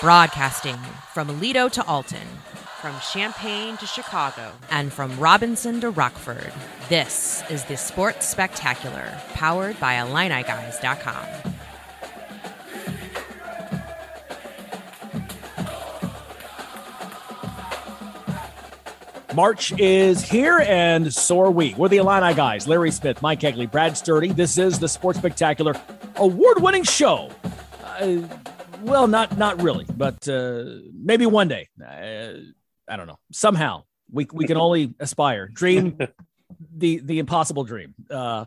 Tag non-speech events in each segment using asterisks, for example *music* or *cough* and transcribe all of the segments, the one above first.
Broadcasting from Lido to Alton, from Champaign to Chicago, and from Robinson to Rockford. This is the Sports Spectacular, powered by IlliniGuys.com. March is here, and so are we. We're the Illini guys Larry Smith, Mike Kegley, Brad Sturdy. This is the Sports Spectacular award winning show. Uh, well, not not really, but uh, maybe one day. Uh, I don't know. Somehow we we can only aspire, dream *laughs* the the impossible dream. Uh,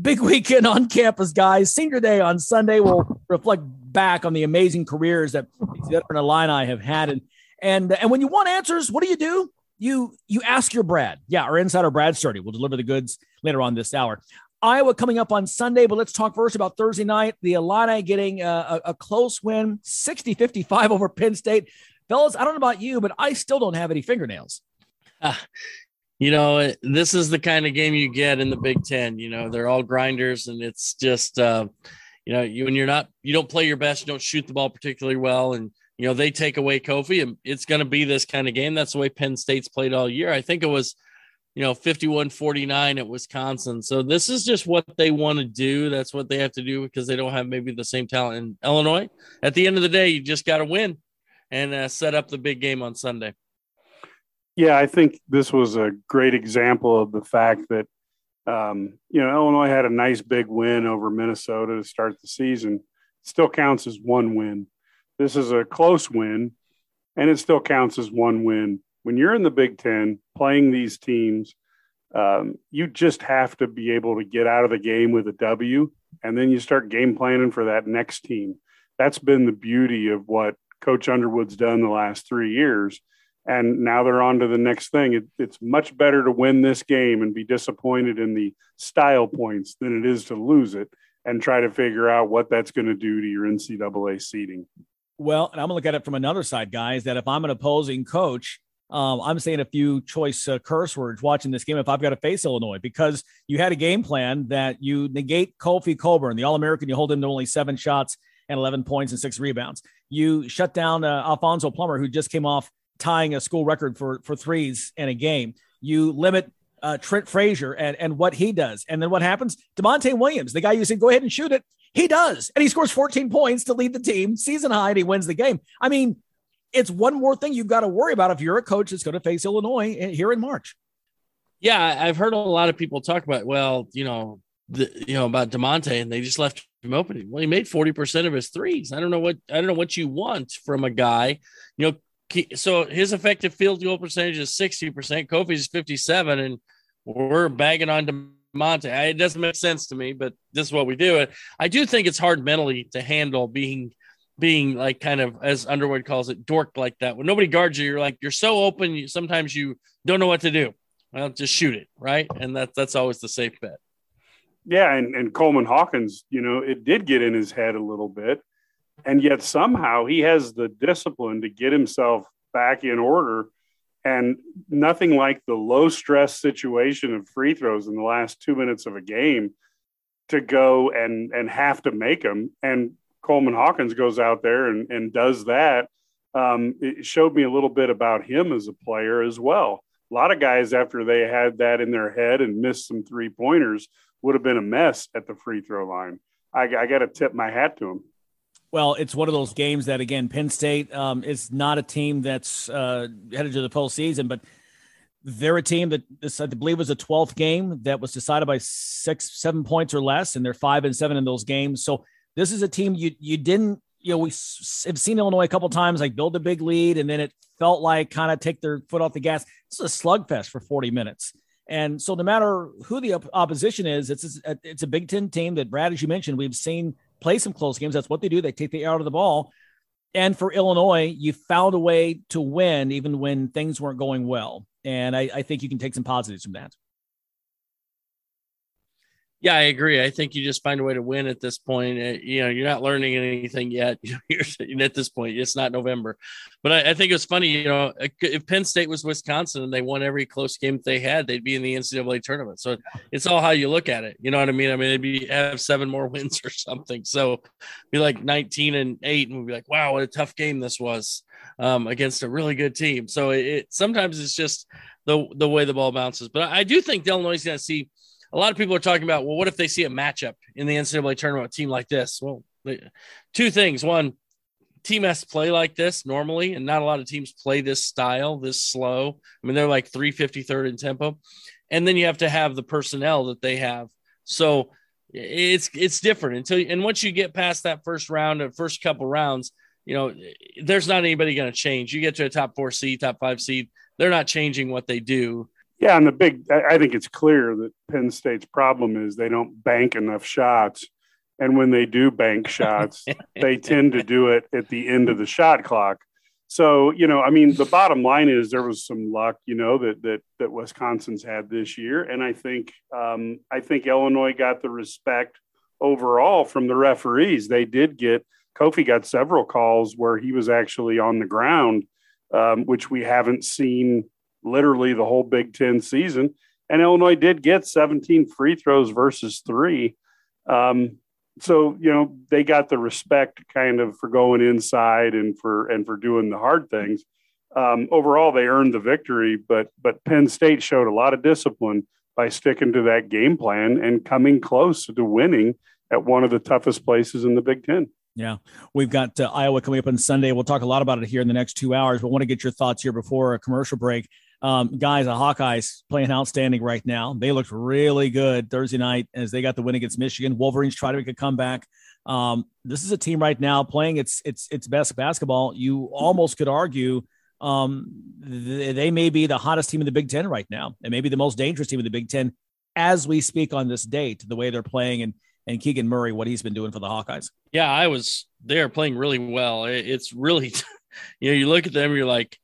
big weekend on campus, guys. Senior day on Sunday. We'll reflect back on the amazing careers that these veteran Illini have had, and and and when you want answers, what do you do? You you ask your Brad. Yeah, our insider Brad Sturdy will deliver the goods later on this hour. Iowa coming up on Sunday, but let's talk first about Thursday night. The Illini getting a, a, close win, 60 55 over Penn State. Fellas, I don't know about you, but I still don't have any fingernails. Uh, you know, this is the kind of game you get in the Big Ten. You know, they're all grinders, and it's just, uh, you know, you when you're not, you don't play your best, you don't shoot the ball particularly well, and you know they take away Kofi, and it's going to be this kind of game. That's the way Penn State's played all year. I think it was you know 51 49 at wisconsin. So this is just what they want to do. That's what they have to do because they don't have maybe the same talent in illinois. At the end of the day you just got to win and uh, set up the big game on sunday. Yeah i think this was a great example of the fact that um, you know illinois had a nice big win over minnesota to start the season. Still counts as one win. This is a close win and it still counts as one win when you're in the Big Ten playing these teams, um, you just have to be able to get out of the game with a W, and then you start game planning for that next team. That's been the beauty of what Coach Underwood's done the last three years. And now they're on to the next thing. It, it's much better to win this game and be disappointed in the style points than it is to lose it and try to figure out what that's going to do to your NCAA seeding. Well, and I'm going to look at it from another side, guys, that if I'm an opposing coach, um, I'm saying a few choice uh, curse words watching this game if I've got to face Illinois because you had a game plan that you negate Kofi Cockburn, the All American, you hold him to only seven shots and 11 points and six rebounds. You shut down uh, Alfonso Plummer, who just came off tying a school record for, for threes in a game. You limit uh, Trent Frazier and, and what he does. And then what happens? Da'Monte Williams, the guy you said, go ahead and shoot it. He does. And he scores 14 points to lead the team season high and he wins the game. I mean, it's one more thing you've got to worry about if you're a coach that's going to face Illinois eh, here in March. Yeah, I've heard a lot of people talk about, well, you know, the, you know about Da'Monte, and they just left him open. Well, he made forty percent of his threes. I don't know what I don't know what you want from a guy. You know, so his effective field goal percentage is sixty percent. Kofi's fifty seven, and we're bagging on Da'Monte. It doesn't make sense to me, but this is what we do. I do think it's hard mentally to handle being being like kind of as Underwood calls it, dork like that. When nobody guards you, you're like you're so open. You, sometimes you don't know what to do. Well, just shoot it, right? And that's that's always the safe bet. Yeah, and, and Coleman Hawkins, you know, it did get in his head a little bit, and yet somehow he has the discipline to get himself back in order. And nothing like the low stress situation of free throws in the last two minutes of a game to go and and have to make them. And Coleman Hawkins goes out there and, and does that, um, it showed me a little bit about him as a player as well. A lot of guys, after they had that in their head and missed some three pointers, would have been a mess at the free throw line. I, I got to tip my hat to him. Well, it's one of those games that, again, Penn State um, is not a team that's uh, headed to the postseason, but they're a team that this, I believe was a 12th game that was decided by six, seven points or less, and they're five and seven in those games. So this is a team you you didn't you know we have seen Illinois a couple times like build a big lead and then it felt like kind of take their foot off the gas. This is a slugfest for 40 minutes. And so no matter who the opposition is, it's a, uh, it's a Big Ten team that Brad, as you mentioned, we've seen play some close games. That's what they do. They take the air out of the ball. And for Illinois, you found a way to win even when things weren't going well. And I, I think you can take some positives from that. Yeah, I agree. I think you just find a way to win at this point. Uh, you know, you're not learning anything yet. *laughs* At this point. It's not November, but I, I, think it's funny. You know, if Penn State was Wisconsin and they won every close game they had, they'd be in the NCAA tournament. So it's all how you look at it. You know what I mean? I mean, they'd be have seven more *laughs* wins or something. So be like 19 and eight, and we'd be like, wow, what a tough game this was um, against a really good team. So it, it sometimes it's just the the way the ball bounces. But I do think Illinois is going to see a lot of people are talking about, well, what if they see a matchup in the NCAA tournament, team like this? Well, two things. One, team has to play like this normally, and not a lot of teams play this style, this slow. I mean, they're like 353rd in tempo. And then you have to have the personnel that they have. So it's it's different until and once you get past that first round or first couple rounds, you know, there's not anybody going to change. You get to a top four seed, top five seed, they're not changing what they do. Yeah, and the big, I think it's clear that Penn State's problem is they don't bank enough shots. And when they do bank *laughs* shots, they tend to do it at the end of the shot clock. So, you know, I mean, the bottom line is there was some luck, you know, that that that Wisconsin's had this year, and I think um, I think Illinois got the respect overall from the referees. They did get Kofi got several calls where he was actually on the ground, um, which we haven't seen literally the whole Big Ten season. And Illinois did get 17 free throws versus three. Um, so you know they got the respect kind of for going inside and for and for doing the hard things. Um, overall, they earned the victory, but but Penn State showed a lot of discipline by sticking to that game plan and coming close to winning at one of the toughest places in the Big Ten. Yeah, we've got uh, Iowa coming up on Sunday. We'll talk a lot about it here in the next two hours, but want to get your thoughts here before a commercial break. Um, guys, the Hawkeyes playing outstanding right now. They looked really good Thursday night as they got the win against Michigan. Wolverines try to make a comeback. Um, this is a team right now playing its its its best basketball. You almost could argue um, they, they may be the hottest team in the Big Ten right now, and maybe the most dangerous team in the Big Ten as we speak on this date. The way they're playing and and Keegan Murray, what he's been doing for the Hawkeyes. Yeah, I was there They're playing really well. It's really, *laughs* you know, you look at them, you're like,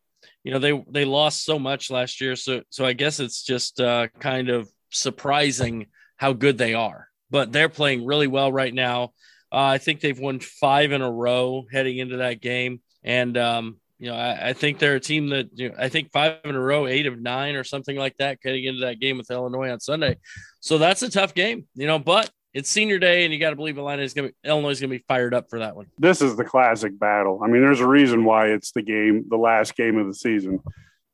you know they they lost so much last year. So so i guess it's just uh, kind of surprising how good they are but they're playing really well right now. Uh, i think they've won five in a row heading into that game. And um, you know I, I, think they're a team that you know, i think five in a row eight of nine or something like that heading into that game with illinois on sunday. So that's a tough game you know but it's senior day, and you got to believe Illinois is going to Illinois is going to be fired up for that one. This is the classic battle. I mean, there's a reason why it's the game, the last game of the season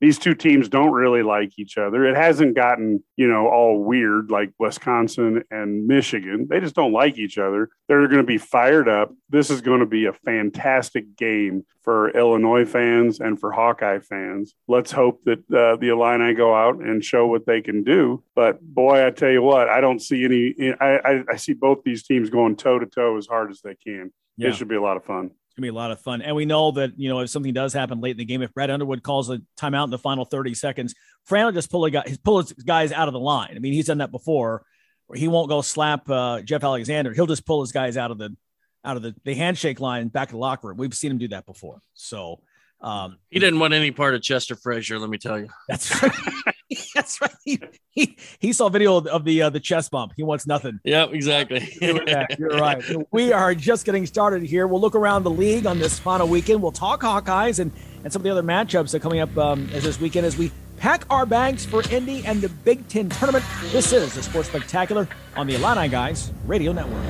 these two teams don't really like each other. It hasn't gotten, you know, all weird like Wisconsin and Michigan. They just don't like each other. They're going to be fired up. This is going to be a fantastic game for Illinois fans and for Hawkeye fans. Let's hope that uh, the Illini go out and show what they can do. But boy, I tell you what, I don't see any. I, I, I see both these teams going toe to toe as hard as they can. Yeah. It should be a lot of fun gonna be a lot of fun. And we know that you know if something does happen late in the game, if Brad Underwood calls a timeout in the final 30 seconds, Fran will just pull a guy, pull his guys out of the line. I mean, he's done that before. He won't go slap uh, Jeff Alexander. He'll just pull his guys out of the out of the, the handshake line back to the locker room. We've seen him do that before. So um, he didn't want any part of Chester Frazier. Let me tell you. That's right. *laughs* that's right. He, he, he saw video of the uh, the chest bump. He wants nothing. Yep, exactly. *laughs* You're right. We are just getting started here. We'll look around the league on this final weekend. We'll talk Hawkeyes and and some of the other matchups that are coming up um, as this weekend as we pack our bags for Indy and the Big Ten tournament. This is the Sports Spectacular on the Illini Guys Radio Network.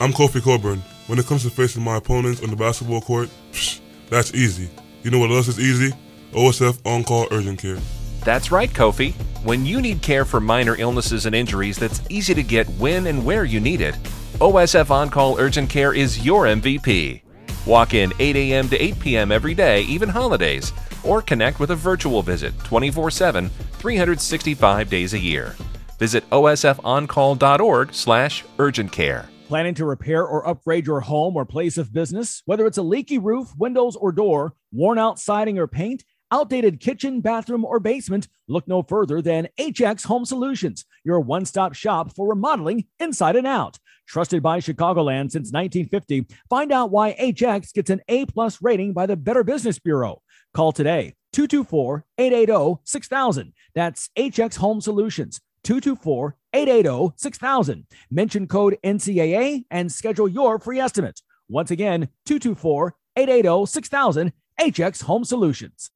I'm Kofi Cockburn. When it comes to facing my opponents on the basketball court, psh, that's easy. You know what else is easy? OSF On Call Urgent Care. That's right, Kofi. When you need care for minor illnesses and injuries that's easy to get when and where you need it, OSF On Call Urgent Care is your MVP. Walk in 8 a.m. to 8 p.m. every day, even holidays, or connect with a virtual visit 24 7, 365 days a year. Visit osfoncall.org slash urgent care. Planning to repair or upgrade your home or place of business? Whether it's a leaky roof, windows, or door, worn out siding or paint, outdated kitchen, bathroom, or basement, look no further than HX Home Solutions, your one stop shop for remodeling inside and out. Trusted by Chicagoland since 1950, find out why HX gets an A plus rating by the Better Business Bureau. Call today 224 880 6000. That's HX Home Solutions. 224 880 6000. Mention code NCAA and schedule your free estimate. Once again, 224 880 6000. HX Home Solutions.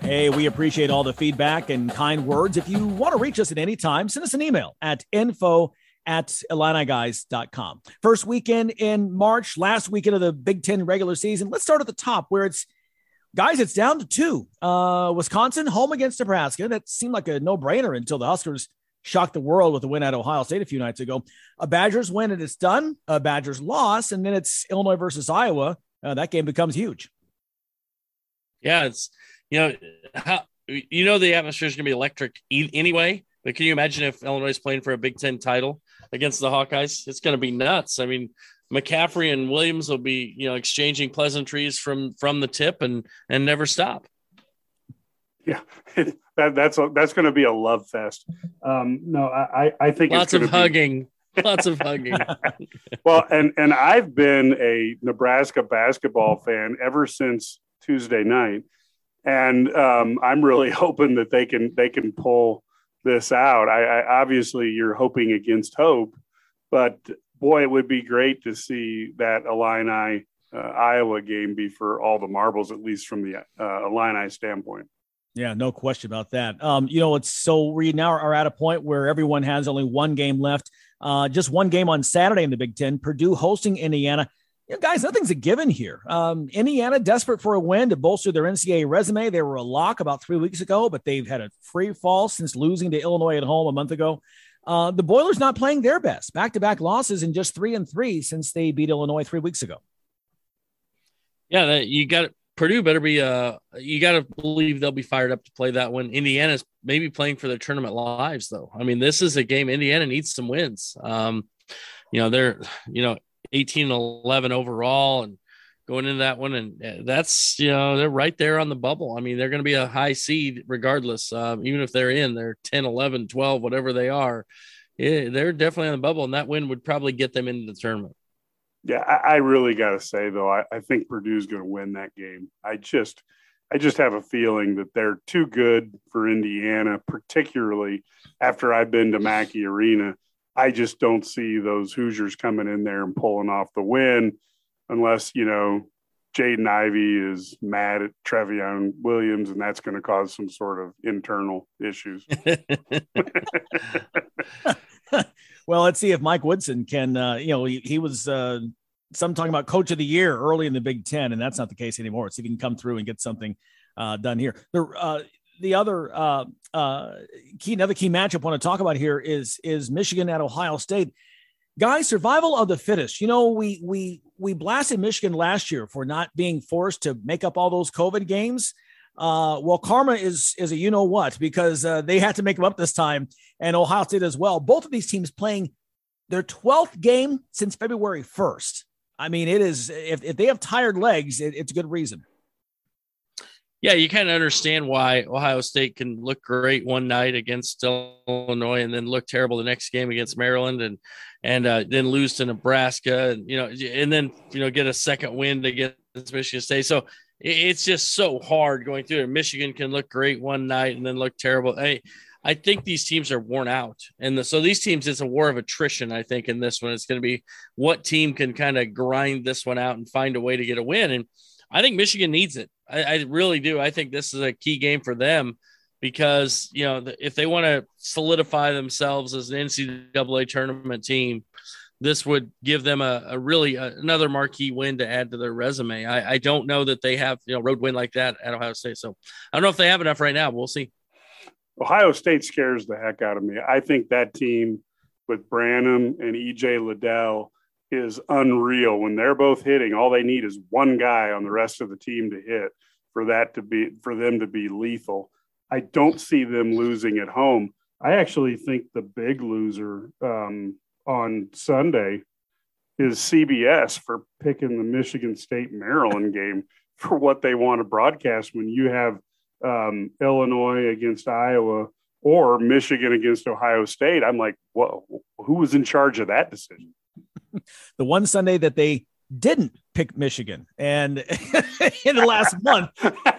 Hey, we appreciate all the feedback and kind words. If you want to reach us at any time, send us an email at info at IlliniGuys.com. First weekend in March, last weekend of the Big Ten regular season. Let's start at the top where it's guys, it's down to two. Uh, Wisconsin home against Nebraska. That seemed like a no brainer until the Huskers shocked the world with a win at Ohio State a few nights ago. A Badgers win and it's done. A Badgers loss, and then it's Illinois versus Iowa. Uh, that game becomes huge. Yeah, it's you know how you know the atmosphere is going to be electric anyway. But can you imagine if Illinois is playing for a Big Ten title against the Hawkeyes? It's going to be nuts. I mean, McCaffery and Williams will be you know exchanging pleasantries from from the tip and and never stop. Yeah, *laughs* that, that's a, that's going to be a love fest. Um, no, I I think *laughs* lots of hugging. Be... lots of hugging. well, and and I've been a Nebraska basketball fan ever since Tuesday night and um, I'm really *laughs* hoping that they can they can pull this out. I, I, obviously you're hoping against hope, but boy, it would be great to see that Illini uh, Iowa game be for all the marbles, at least from the uh, Illini standpoint. Yeah, no question about that. Um, you know, it's so we now are at a point where everyone has only one game left. Uh, just one game on Saturday in the Big Ten. Purdue hosting Indiana you know, guys, nothing's a given here. Um, Indiana desperate for a win to bolster their NCAA resume. They were a lock about three weeks ago, but they've had a free fall since losing to Illinois at home a month ago. Uh, the Boilers not playing their best, back to back losses in just three and three since they beat Illinois three weeks ago. Yeah, you got Purdue better be uh you got to believe they'll be fired up to play that one. Indiana's maybe playing for their tournament lives though. I mean, this is a game Indiana needs some wins. Um, you know, they're you know 18 and 11 overall and going into that one. And uh, that's you know they're right there on the bubble. I mean they're going to be a high seed regardless. Um, even if they're in they're 10 11 12 whatever they are yeah, they're definitely on the bubble and that win would probably get them into the tournament. Yeah i, I really got to say though I, I think purdue's going to win that game. I just i just have a feeling that they're too good for indiana particularly after i've been to mackey arena I just don't see those Hoosiers coming in there and pulling off the win unless, you know, Jaden Ivey is mad at Trevion Williams and that's going to cause some sort of internal issues. *laughs* *laughs* well, let's see if Mike Woodson can, uh, you know, he, he was uh, some talking about coach of the year early in the Big Ten, and that's not the case anymore. So if he can come through and get something uh, done here. The, uh, the other uh, uh, key, another key matchup I want to talk about here is is Michigan at Ohio State. Guys, survival of the fittest. You know, we we we blasted Michigan last year for not being forced to make up all those COVID games. Uh, well, karma is is a you know what because uh, they had to make them up this time, and Ohio State as well. Both of these teams playing their twelfth game since February first. I mean, it is if, if they have tired legs, it, it's a good reason yeah, you kind of understand why Ohio State can look great one night against Illinois and then look terrible the next game against Maryland and and uh, then lose to Nebraska and you know and then you know get a second win against Michigan State. So it's just so hard going through it. Michigan can look great one night and then look terrible. I I think these teams are worn out, and the, so these teams it's a war of attrition. I think in this one it's going to be what team can kind of grind this one out and find a way to get a win and I think Michigan needs it. I, I really do. I think this is a key game for them because you know if they want to solidify themselves as an NCAA tournament team, this would give them a, a really a, another marquee win to add to their resume. I, I, don't know that they have you know road win like that at Ohio State, so I don't know if they have enough right now. We'll see. Ohio State scares the heck out of me. I think that team with Branham and EJ Liddell is unreal. When they're both hitting, all they need is one guy on the rest of the team to hit for that to be for them to be lethal. I don't see them losing at home. I actually think the big loser um, on Sunday is CBS for picking the Michigan State Maryland game *laughs* for what they want to broadcast when you have um, Illinois against Iowa or Michigan against Ohio State. I'm like, whoa, who was in charge of that decision? *laughs* the one Sunday that they didn't pick Michigan and *laughs* in the last month.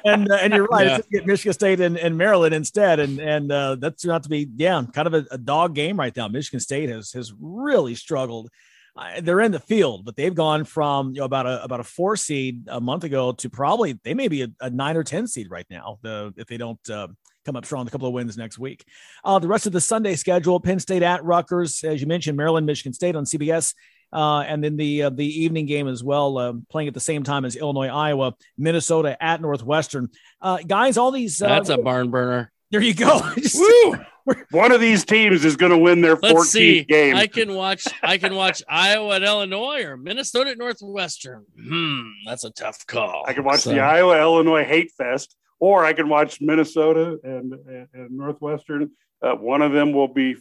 And uh, and you're right, yeah. get Michigan State and, and, Maryland instead. And and uh, that's not to be yeah, kind of a, a, dog game right now. Michigan State has has really struggled. Uh, they're in the field, but they've gone from you know about a about a four seed a month ago to probably they may be a, a nine or ten seed right now. The if they don't. Uh, come up strong, a couple of wins next week. Uh, the rest of the Sunday schedule: Penn State at Rutgers, as you mentioned, Maryland, Michigan State on CBS. Uh, and then the uh, the evening game as well, uh, playing at the same time as Illinois, Iowa, Minnesota at Northwestern. Uh, guys, all these uh, that's a barn burner. There you go. *laughs* *laughs* One of these teams is going to win their 14th game. I can watch. I can watch *laughs* Iowa at Illinois or Minnesota at Northwestern. Hmm, that's a tough call. I can watch so. the Iowa Illinois hate fest, or I can watch Minnesota and, and, and Northwestern. Uh, one of them will be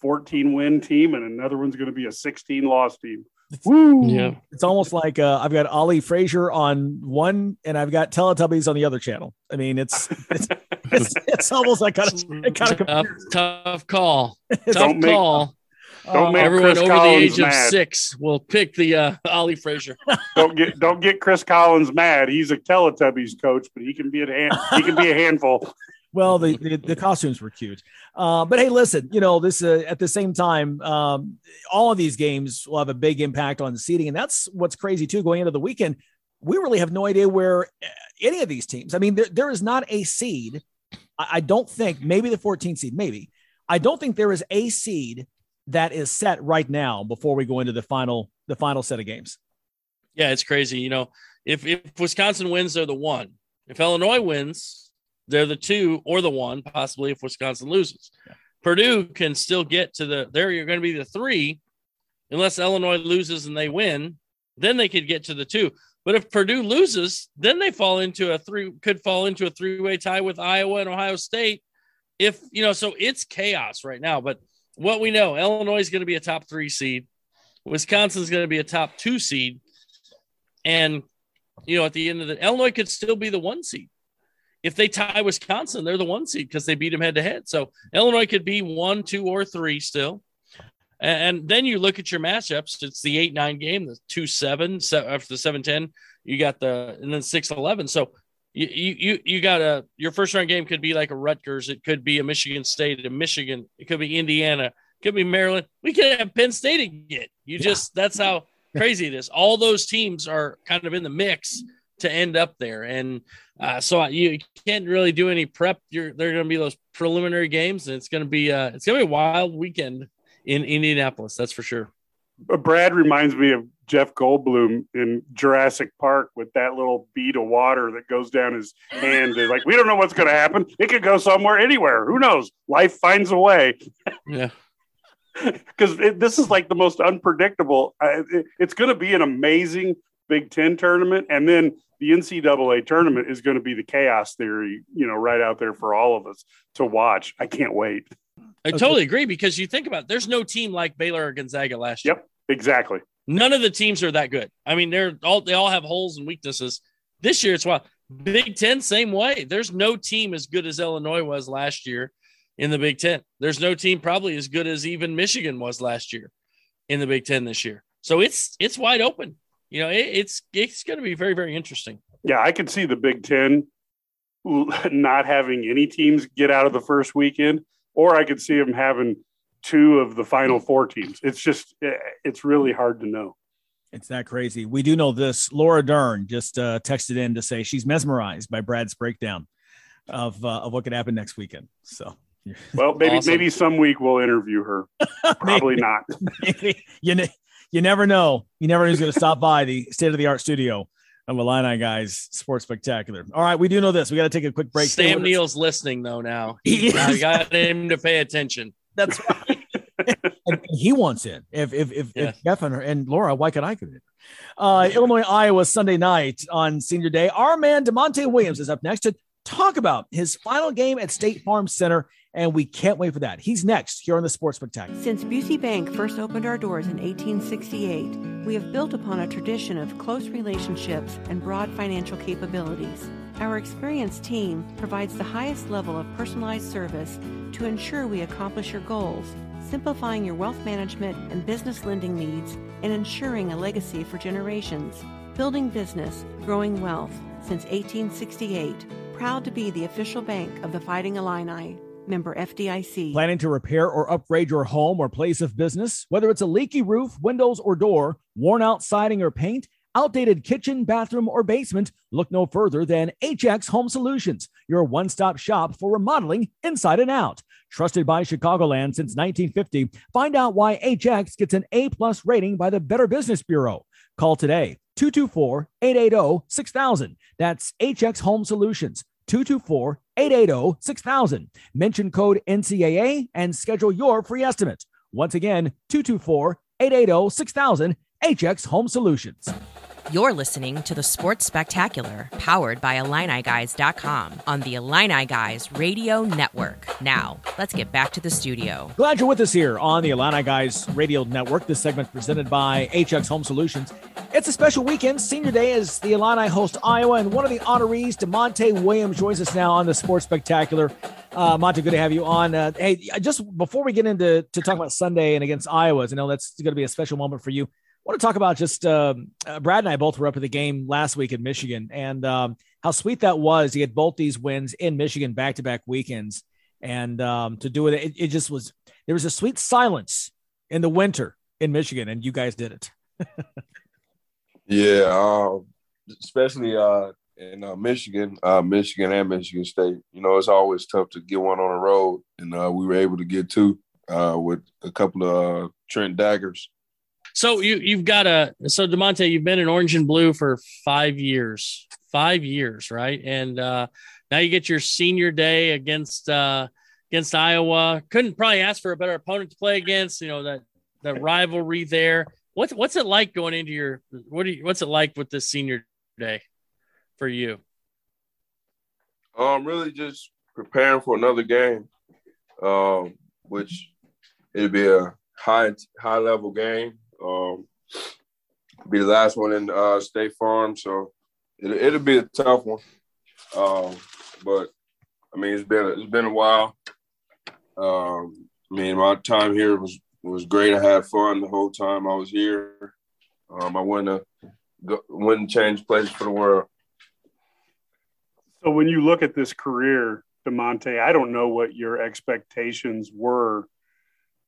14 win team, and another one's going to be a 16 loss team. Woo! Yeah, it's almost like uh, I've got Ali Frazier on one, and I've got Teletubbies on the other channel. I mean, it's it's, *laughs* it's, it's almost like kind of, kind of tough, tough call. *laughs* tough call. Don't make everyone Chris over Collins the age mad. of six will pick the uh, Ali Frazier. *laughs* don't get don't get Chris Collins mad. He's a Teletubbies coach, but he can be a hand, he can be a handful. Well, the, the, the costumes were cute, uh, but hey, listen, you know this uh, at the same time, um, all of these games will have a big impact on the seating, and that's what's crazy too. Going into the weekend, we really have no idea where uh, any of these teams. I mean, there, there is not a seed. I, I don't think maybe the 14th seed, maybe. I don't think there is a seed that is set right now before we go into the final the final set of games. Yeah, it's crazy. You know, if if Wisconsin wins, they're the one. If Illinois wins, they're the two or the one, possibly if Wisconsin loses. Yeah. Purdue can still get to the there. You're going to be the three, unless Illinois loses and they win. Then they could get to the two. But if Purdue loses, then they fall into a three could fall into a three way tie with Iowa and Ohio State. If you know, so it's chaos right now. But what we know, Illinois is going to be a top three seed. Wisconsin is going to be a top two seed, and you know, at the end of the Illinois could still be the one seed if they tie Wisconsin, they're the one seed because they beat them head to head. So Illinois could be one, two, or three still. And then you look at your matchups. It's the eight nine game, the two seven after the seven ten. You got the and then six eleven. So you you you got a your first round game could be like a Rutgers. It could be a Michigan State, a Michigan. It could be Indiana. It could be Maryland. We could have Penn State again. You just that's how crazy it is. All those teams are kind of in the mix to end up there. And uh, so you can't really do any prep. You're they're going to be those preliminary games, and it's going to be uh, it's going to be a wild weekend in Indianapolis. That's for sure. Brad reminds me of Jeff Goldblum in Jurassic Park with that little bead of water that goes down his hand. They're like, we don't know what's going to happen. It could go somewhere, anywhere. Who knows? Life finds a way. Yeah. *laughs* Because this is like the most unpredictable. Uh, it, it's going to be an amazing Big Ten tournament, and then the NCAA tournament is going to be the chaos theory, you know, right out there for all of us to watch. I can't wait. I totally agree because you think about it, there's no team like Baylor or Gonzaga last year. Yep, exactly. None of the teams are that good. I mean, they're all they all have holes and weaknesses. This year it's wild. Big Ten, same way. There's no team as good as Illinois was last year in the Big Ten. There's no team probably as good as even Michigan was last year in the Big Ten this year. So it's it's wide open you know, it, it's it's going to be very very interesting. Yeah, I can see the Big Ten *laughs* not having any teams get out of the first weekend, or I could see them having two of the final four teams. It's just eh, it's really hard to know. It's that crazy. We do know this. Laura Dern just uh, texted in to say she's mesmerized by Brad's breakdown of uh, of what could happen next weekend. So, *laughs* well, maybe awesome. maybe some week we'll interview her. *laughs* Probably not. maybe. You know, you never know. You never know who's going to stop by the state of the art studio of Illini Guys Sports Spectacular. All right, we do know this. We got to take a quick break. Sam Neill's listening though now. *laughs* He now you got him to pay attention. That's right. he wants in. If if if, yeah. if Jeff and, her, and Laura, why could I get it? Uh, Illinois Iowa Sunday night on Senior Day. Our man Da'Monte Williams is up next to talk about his final game at State Farm Center and we can't wait for that. He's next here on the Sports Spectacular. Since Busey Bank first opened our doors in 1868, We have built upon a tradition of close relationships and broad financial capabilities. Our experienced team provides the highest level of personalized service to ensure we accomplish your goals, simplifying your wealth management and business lending needs and ensuring a legacy for generations. Building business, growing wealth since 1868. Proud to be the official bank of the Fighting Illini. Member FDIC. Planning to repair or upgrade your home or place of business? Whether it's a leaky roof, windows, or door, worn out siding or paint, outdated kitchen, bathroom, or basement, look no further than HX Home Solutions, your one stop shop for remodeling inside and out. Trusted by Chicagoland since 1950, find out why HX gets an A plus rating by the Better Business Bureau. Call today 224 880 6000. That's HX Home Solutions 224 880 6000. Mention code NCAA and schedule your free estimate. Once again, 224 880 6000. HX Home Solutions. You're listening to the Sports Spectacular, powered by IlliniGuys.com on the Illini Guys Radio Network. Now, let's get back to the studio. Glad you're with us here on the Illini Guys Radio Network. This segment presented by HX Home Solutions. It's a special weekend. Senior Day as the Illini host Iowa, and one of the honorees, Da'Monte Williams, joins us now on the Sports Spectacular. Uh, Monte, good to have you on. Uh, hey, just before we get into to talk about Sunday and against Iowa, I know that's going to be a special moment for you want to talk about just um, uh, Brad and I both were up at the game last week in Michigan and um, how sweet that was. He had both these wins in Michigan back to back weekends. And um, to do it, it, it, just was there was a sweet silence in the winter in Michigan, and you guys did it. yeah, um, especially uh, in uh, Michigan, uh, Michigan and Michigan State. You know, it's always tough to get one on the road, and uh, we were able to get two uh, with a couple of Trent daggers. So you you've got a so Da'Monte, you've been in orange and blue for five years, five years, right? And uh, now you get your senior day against uh, against Iowa. Couldn't probably ask for a better opponent to play against. You know that that rivalry there. What's what's it like going into your what do you, what's it like with this senior day for you? Um, really just preparing for another game, um, which it'd be a high high level game. Um, be the last one in uh, State Farm, so it, it'll be a tough one. Um, but I mean, it's been it's been a while. Um, I mean, my time here was was great. I had fun the whole time I was here. Um, I wouldn't go, wouldn't change places for the world. So when you look at this career, Da'Monte, I don't know what your expectations were,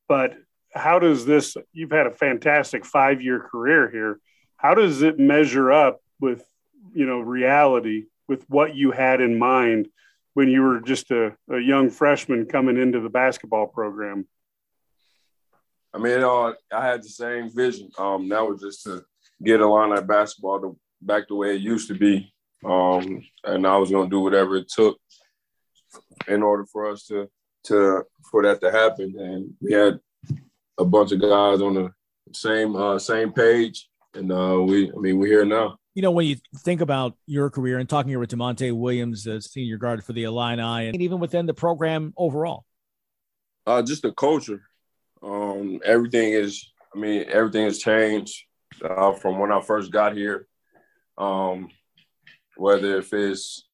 but how does this you've had a fantastic five year career here. How does it measure up with you know reality with what you had in mind when you were just a, a young freshman coming into the basketball program? I mean uh, i had the same vision. Um, that was just to get Illini basketball to, back the way it used to be. Um, and i was going to do whatever it took in order for us to to for that to happen. And we had a bunch of guys on the same uh, same page, and uh, we I mean we're here now. You know, when you think about your career and talking here with Da'Monte Williams, the senior guard for the Illini, and even within the program overall, uh, just the culture. Um, everything is, I mean, everything has changed uh, from when I first got here. Um, whether if it's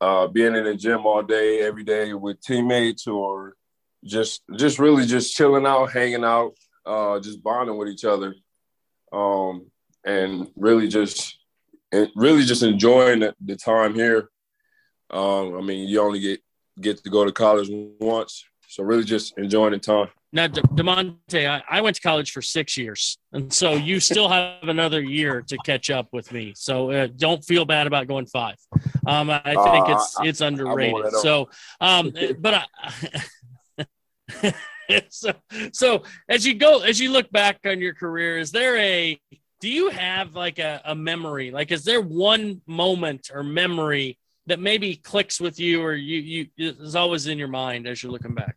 uh, being in the gym all day, every day with teammates, or just just really just chilling out, hanging out, uh, just bonding with each other, um, and really just and really just enjoying the, the time here. Um, I mean, you only get get to go to college once, so really just enjoying the time. Now, Da'Monte, I, I, went to college for six years, and so you still have another year to catch up with me. So uh, don't feel bad about going five. Um, I think uh, it's it's underrated. So, um, *laughs* but I, *laughs* so, so as you go, as you look back on your career, is there a, do you have like a, a memory? Like, is there one moment or memory that maybe clicks with you or you, you is always in your mind as you're looking back?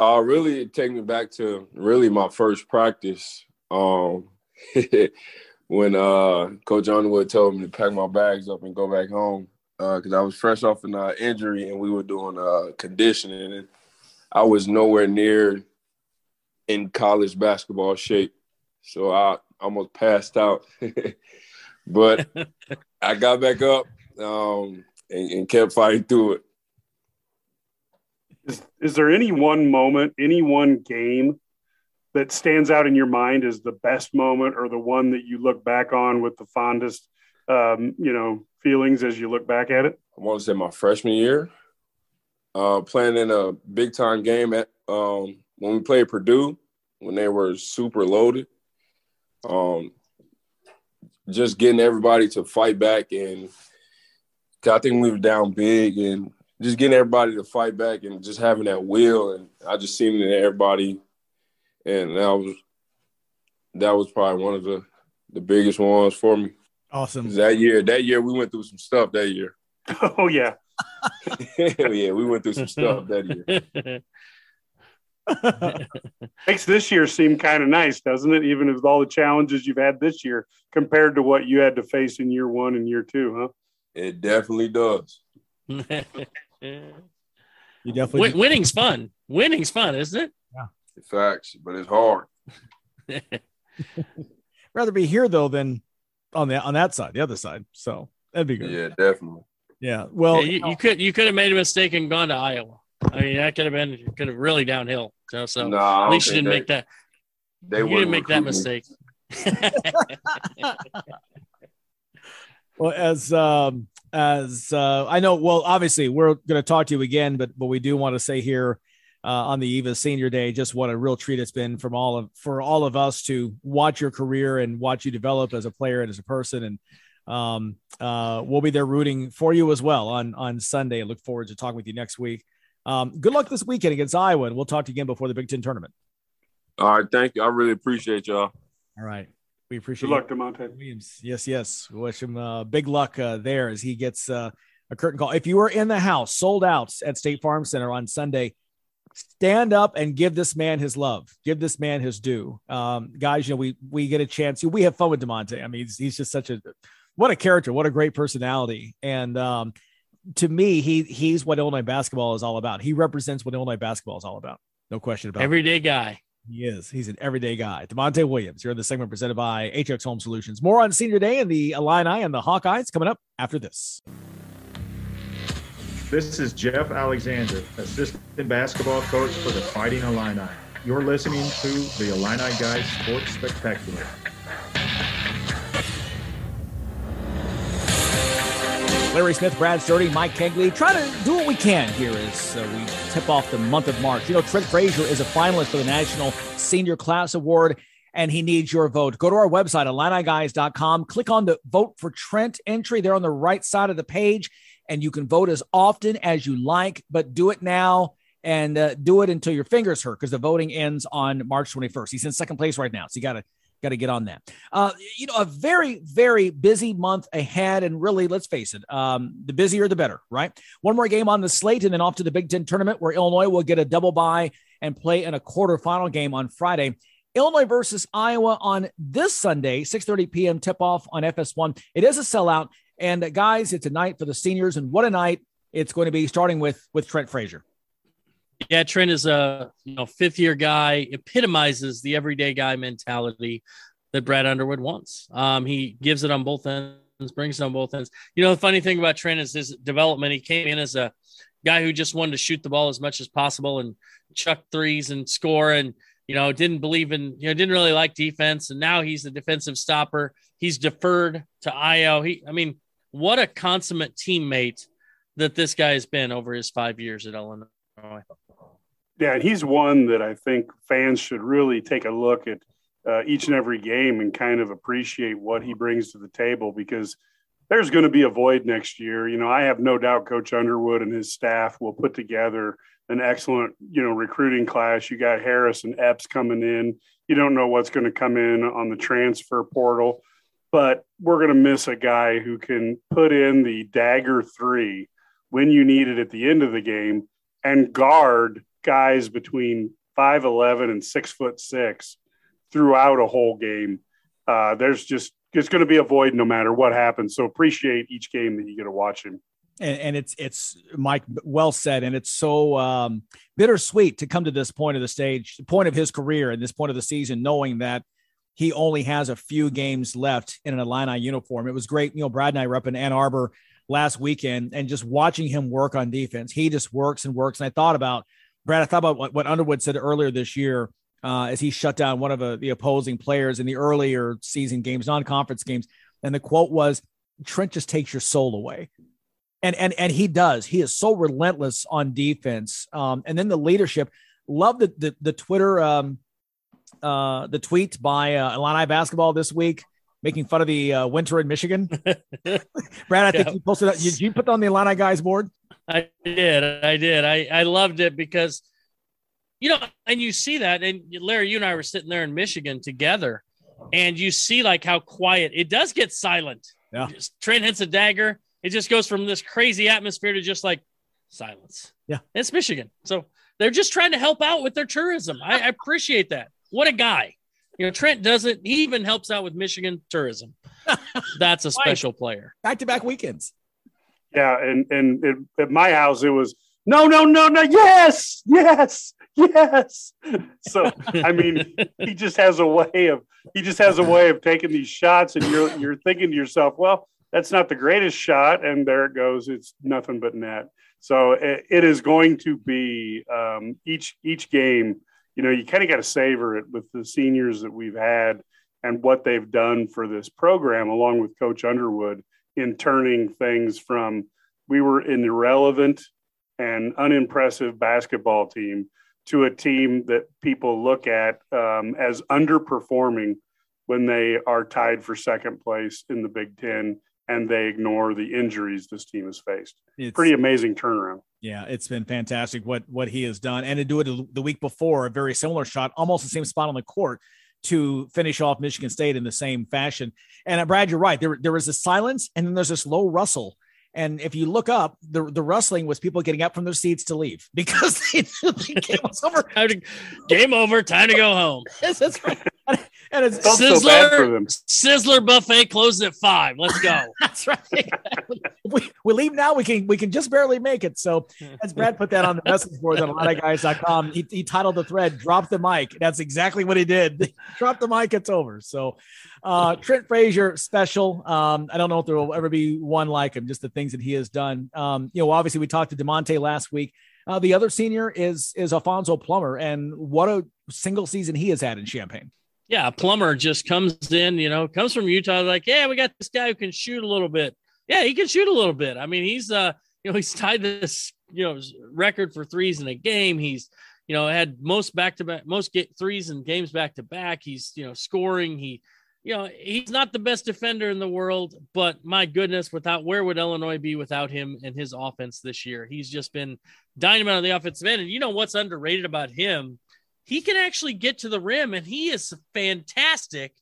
Uh, really, it take me back to really my first practice. Um, *laughs* when uh, Coach Underwood told me to pack my bags up and go back home because uh, I was fresh off an uh, injury and we were doing uh, conditioning. And I was nowhere near in college basketball shape. so I almost passed out. *laughs* but I got back up um, and, and kept fighting through it. Is, is there any one moment, any one game that stands out in your mind as the best moment or the one that you look back on with the fondest, um, you know, feelings as you look back at it? I want to say my freshman year, uh, playing in a big time game at um, when we played Purdue when they were super loaded. Um, just getting everybody to fight back and I think we were down big and just getting everybody to fight back and just having that will and I just seen it in everybody and that was that was probably one of the the biggest ones for me. Awesome. That year, that year we went through some stuff that year. *laughs* Oh yeah. *laughs* yeah, we went through some stuff that year. *laughs* Makes this year seem kind of nice, doesn't it? Even with all the challenges you've had this year compared to what you had to face in year one and year two, huh? It definitely does. You definitely Win- winning's fun. Winning's fun, isn't it? Yeah. Facts, but it's hard. *laughs* rather be here though than on the on that side, the other side. So that'd be good. Yeah, definitely. Yeah. Well, Yeah, you, you could you could have made a mistake and gone to Iowa. I mean, that could have been could have really downhill. So, so No, at least you didn't they- make that. They you didn't make that me. mistake. *laughs* well, as um, as uh, I know, well, obviously we're going to talk to you again, but but we do want to say here uh, on the eve of Senior Day, just what a real treat it's been from all of for all of us to watch your career and watch you develop as a player and as a person, and um, uh, we'll be there rooting for you as well on on Sunday. Look forward to talking with you next week. Um, good luck this weekend against Iowa, and we'll talk to you again before the Big Ten tournament. All right, thank you. I really appreciate y'all. All right, we appreciate Good you. luck, Da'Monte. Williams. Yes, yes. We Wish him uh, big luck uh, there as he gets uh, a curtain call. If you are in the house, sold out at State Farm Center on Sunday, stand up and give this man his love. Give this man his due. Um, guys, you know, we we get a chance. We have fun with Da'Monte. I mean, he's, he's just such a what a character, what a great personality. And um, to me, he he's what Illinois basketball is all about. He represents what Illinois basketball is all about. No question about it. Everyday guy. He is. He's an everyday guy. Da'Monte Williams here in the segment presented by HX Home Solutions. More on Senior Day and the Illini and the Hawkeyes coming up after this. This is Jeff Alexander, assistant basketball coach for the Fighting Illini. You're listening to the Illini Guys Sports Spectacular. Larry Smith, Brad Sturdy, Mike Kegley, try to do what we can here as uh, we tip off the month of March. You know, Trent Frazier is a finalist for the National Senior Class Award, and he needs your vote. Go to our website, IlliniGuys.com, click on the Vote for Trent entry there on the right side of the page, and you can vote as often as you like, but do it now and uh, do it until your fingers hurt because the voting ends on March 21st. He's in second place right now, so you got to got to get on that. Uh, you know, a very, very busy month ahead. And really, let's face it, um, the busier, the better, right? One more game on the slate and then off to the Big Ten tournament where Illinois will get a double bye and play in a quarterfinal game on Friday. Illinois versus Iowa on this Sunday, 6:30 p.m. tip-off on FS1. It is a sellout. And uh, guys, it's a night for the seniors. And what a night it's going to be starting with with Trent Frazier. Yeah, Trent is a you know fifth year guy, epitomizes the everyday guy mentality that Brad Underwood wants. Um, he gives it on both ends, brings it on both ends. You know, the funny thing about Trent is his development. He came in as a guy who just wanted to shoot the ball as much as possible and chuck threes and score, and you know didn't believe in you know didn't really like defense. And now he's a defensive stopper. He's deferred to Io. He, I mean, what a consummate teammate that this guy has been over his five years at Illinois. Yeah, he's one that I think fans should really take a look at uh, each and every game and kind of appreciate what he brings to the table because there's going to be a void next year. You know, I have no doubt Coach Underwood and his staff will put together an excellent, you know, recruiting class. You got Harris and Epps coming in. You don't know what's going to come in on the transfer portal, but we're going to miss a guy who can put in the dagger three when you need it at the end of the game and guard guys between 5'11 and six foot six throughout a whole game. Uh, there's just, it's going to be a void no matter what happens. So appreciate each game that you get to watch him. and, and it's it's Mike well said, and it's so um, bittersweet to come to this point of the stage, point of his career, and this point of the season, knowing that he only has a few games left in an Illini uniform. It was great. You know, Brad and I were up in Ann Arbor last weekend and just watching him work on defense. He just works and works. And I thought about Brad, I thought about what, what Underwood said earlier this year uh, as he shut down one of the, the opposing players in the earlier season games, non-conference games. And the quote was, Trent just takes your soul away. And, and, and he does. He is so relentless on defense. Um, and then the leadership. Love the, the, the Twitter, um, uh, the tweet by uh, Illini basketball this week making fun of the uh, winter in Michigan. *laughs* Brad, I think yeah. you posted that. Did you put that on the Illini guys board? I did. I did. I, I loved it because, you know, and you see that. And Larry, you and I were sitting there in Michigan together, and you see like how quiet it does get silent. Yeah. Just, Trent hits a dagger. It just goes from this crazy atmosphere to just like silence. Yeah. It's Michigan. So they're just trying to help out with their tourism. I, I appreciate that. What a guy. You know, Trent doesn't, he even helps out with Michigan tourism. *laughs* That's a special player. Back to back weekends. Yeah, and and it, at my house it was no, no, no, no, yes, yes, yes. *laughs* So I mean, he just has a way of he just has a way of taking these shots, and you're you're thinking to yourself, well, that's not the greatest shot, and there it goes. It's nothing but net. So it, it is going to be um, each each game. You know, you kind of got to savor it with the seniors that we've had and what they've done for this program, along with Coach Underwood in turning things from we were an irrelevant and unimpressive basketball team to a team that people look at um, as underperforming when they are tied for second place in the Big Ten and they ignore the injuries this team has faced. It's pretty amazing turnaround. Yeah, it's been fantastic what what he has done, and to do it the week before, a very similar shot, almost the same spot on the court to finish off Michigan State in the same fashion. And uh, Brad, you're right. There, there was a silence, and then there's this low rustle. And if you look up, the, the rustling was people getting up from their seats to leave *laughs* because they knew the game was over. *laughs* game over. Time to go home. *laughs* yes, that's right. And it's Sizzler, so Sizzler buffet closes at five. Let's go. *laughs* that's right. *laughs* we, we leave now. We can we can just barely make it. So as Brad put that on the message board on a lot of guys.com, he, he titled the thread "Drop the mic." That's exactly what he did. *laughs* Drop the mic. It's over. So uh, Trent Frazier special. Um, I don't know if there will ever be one like him. Just the things that he has done. Um, you know, obviously we talked to Da'Monte last week. Uh, the other senior is is Alfonso Plummer, and what a single season he has had in Champaign yeah, a Plummer just comes in, you know, comes from Utah, like, yeah, we got this guy who can shoot a little bit. Yeah, he can shoot a little bit. I mean, he's uh, you know, *laughs* he's tied this, you know, record for threes in a game. He's, you know, had most back to back, most get threes and games back to back. He's, you know, scoring. He, you know, he's not the best defender in the world, but my goodness, without where would Illinois be without him and his offense this year? He's just been dynamite on the offensive end. And you know what's underrated about him he can actually get to the rim and he is fantastic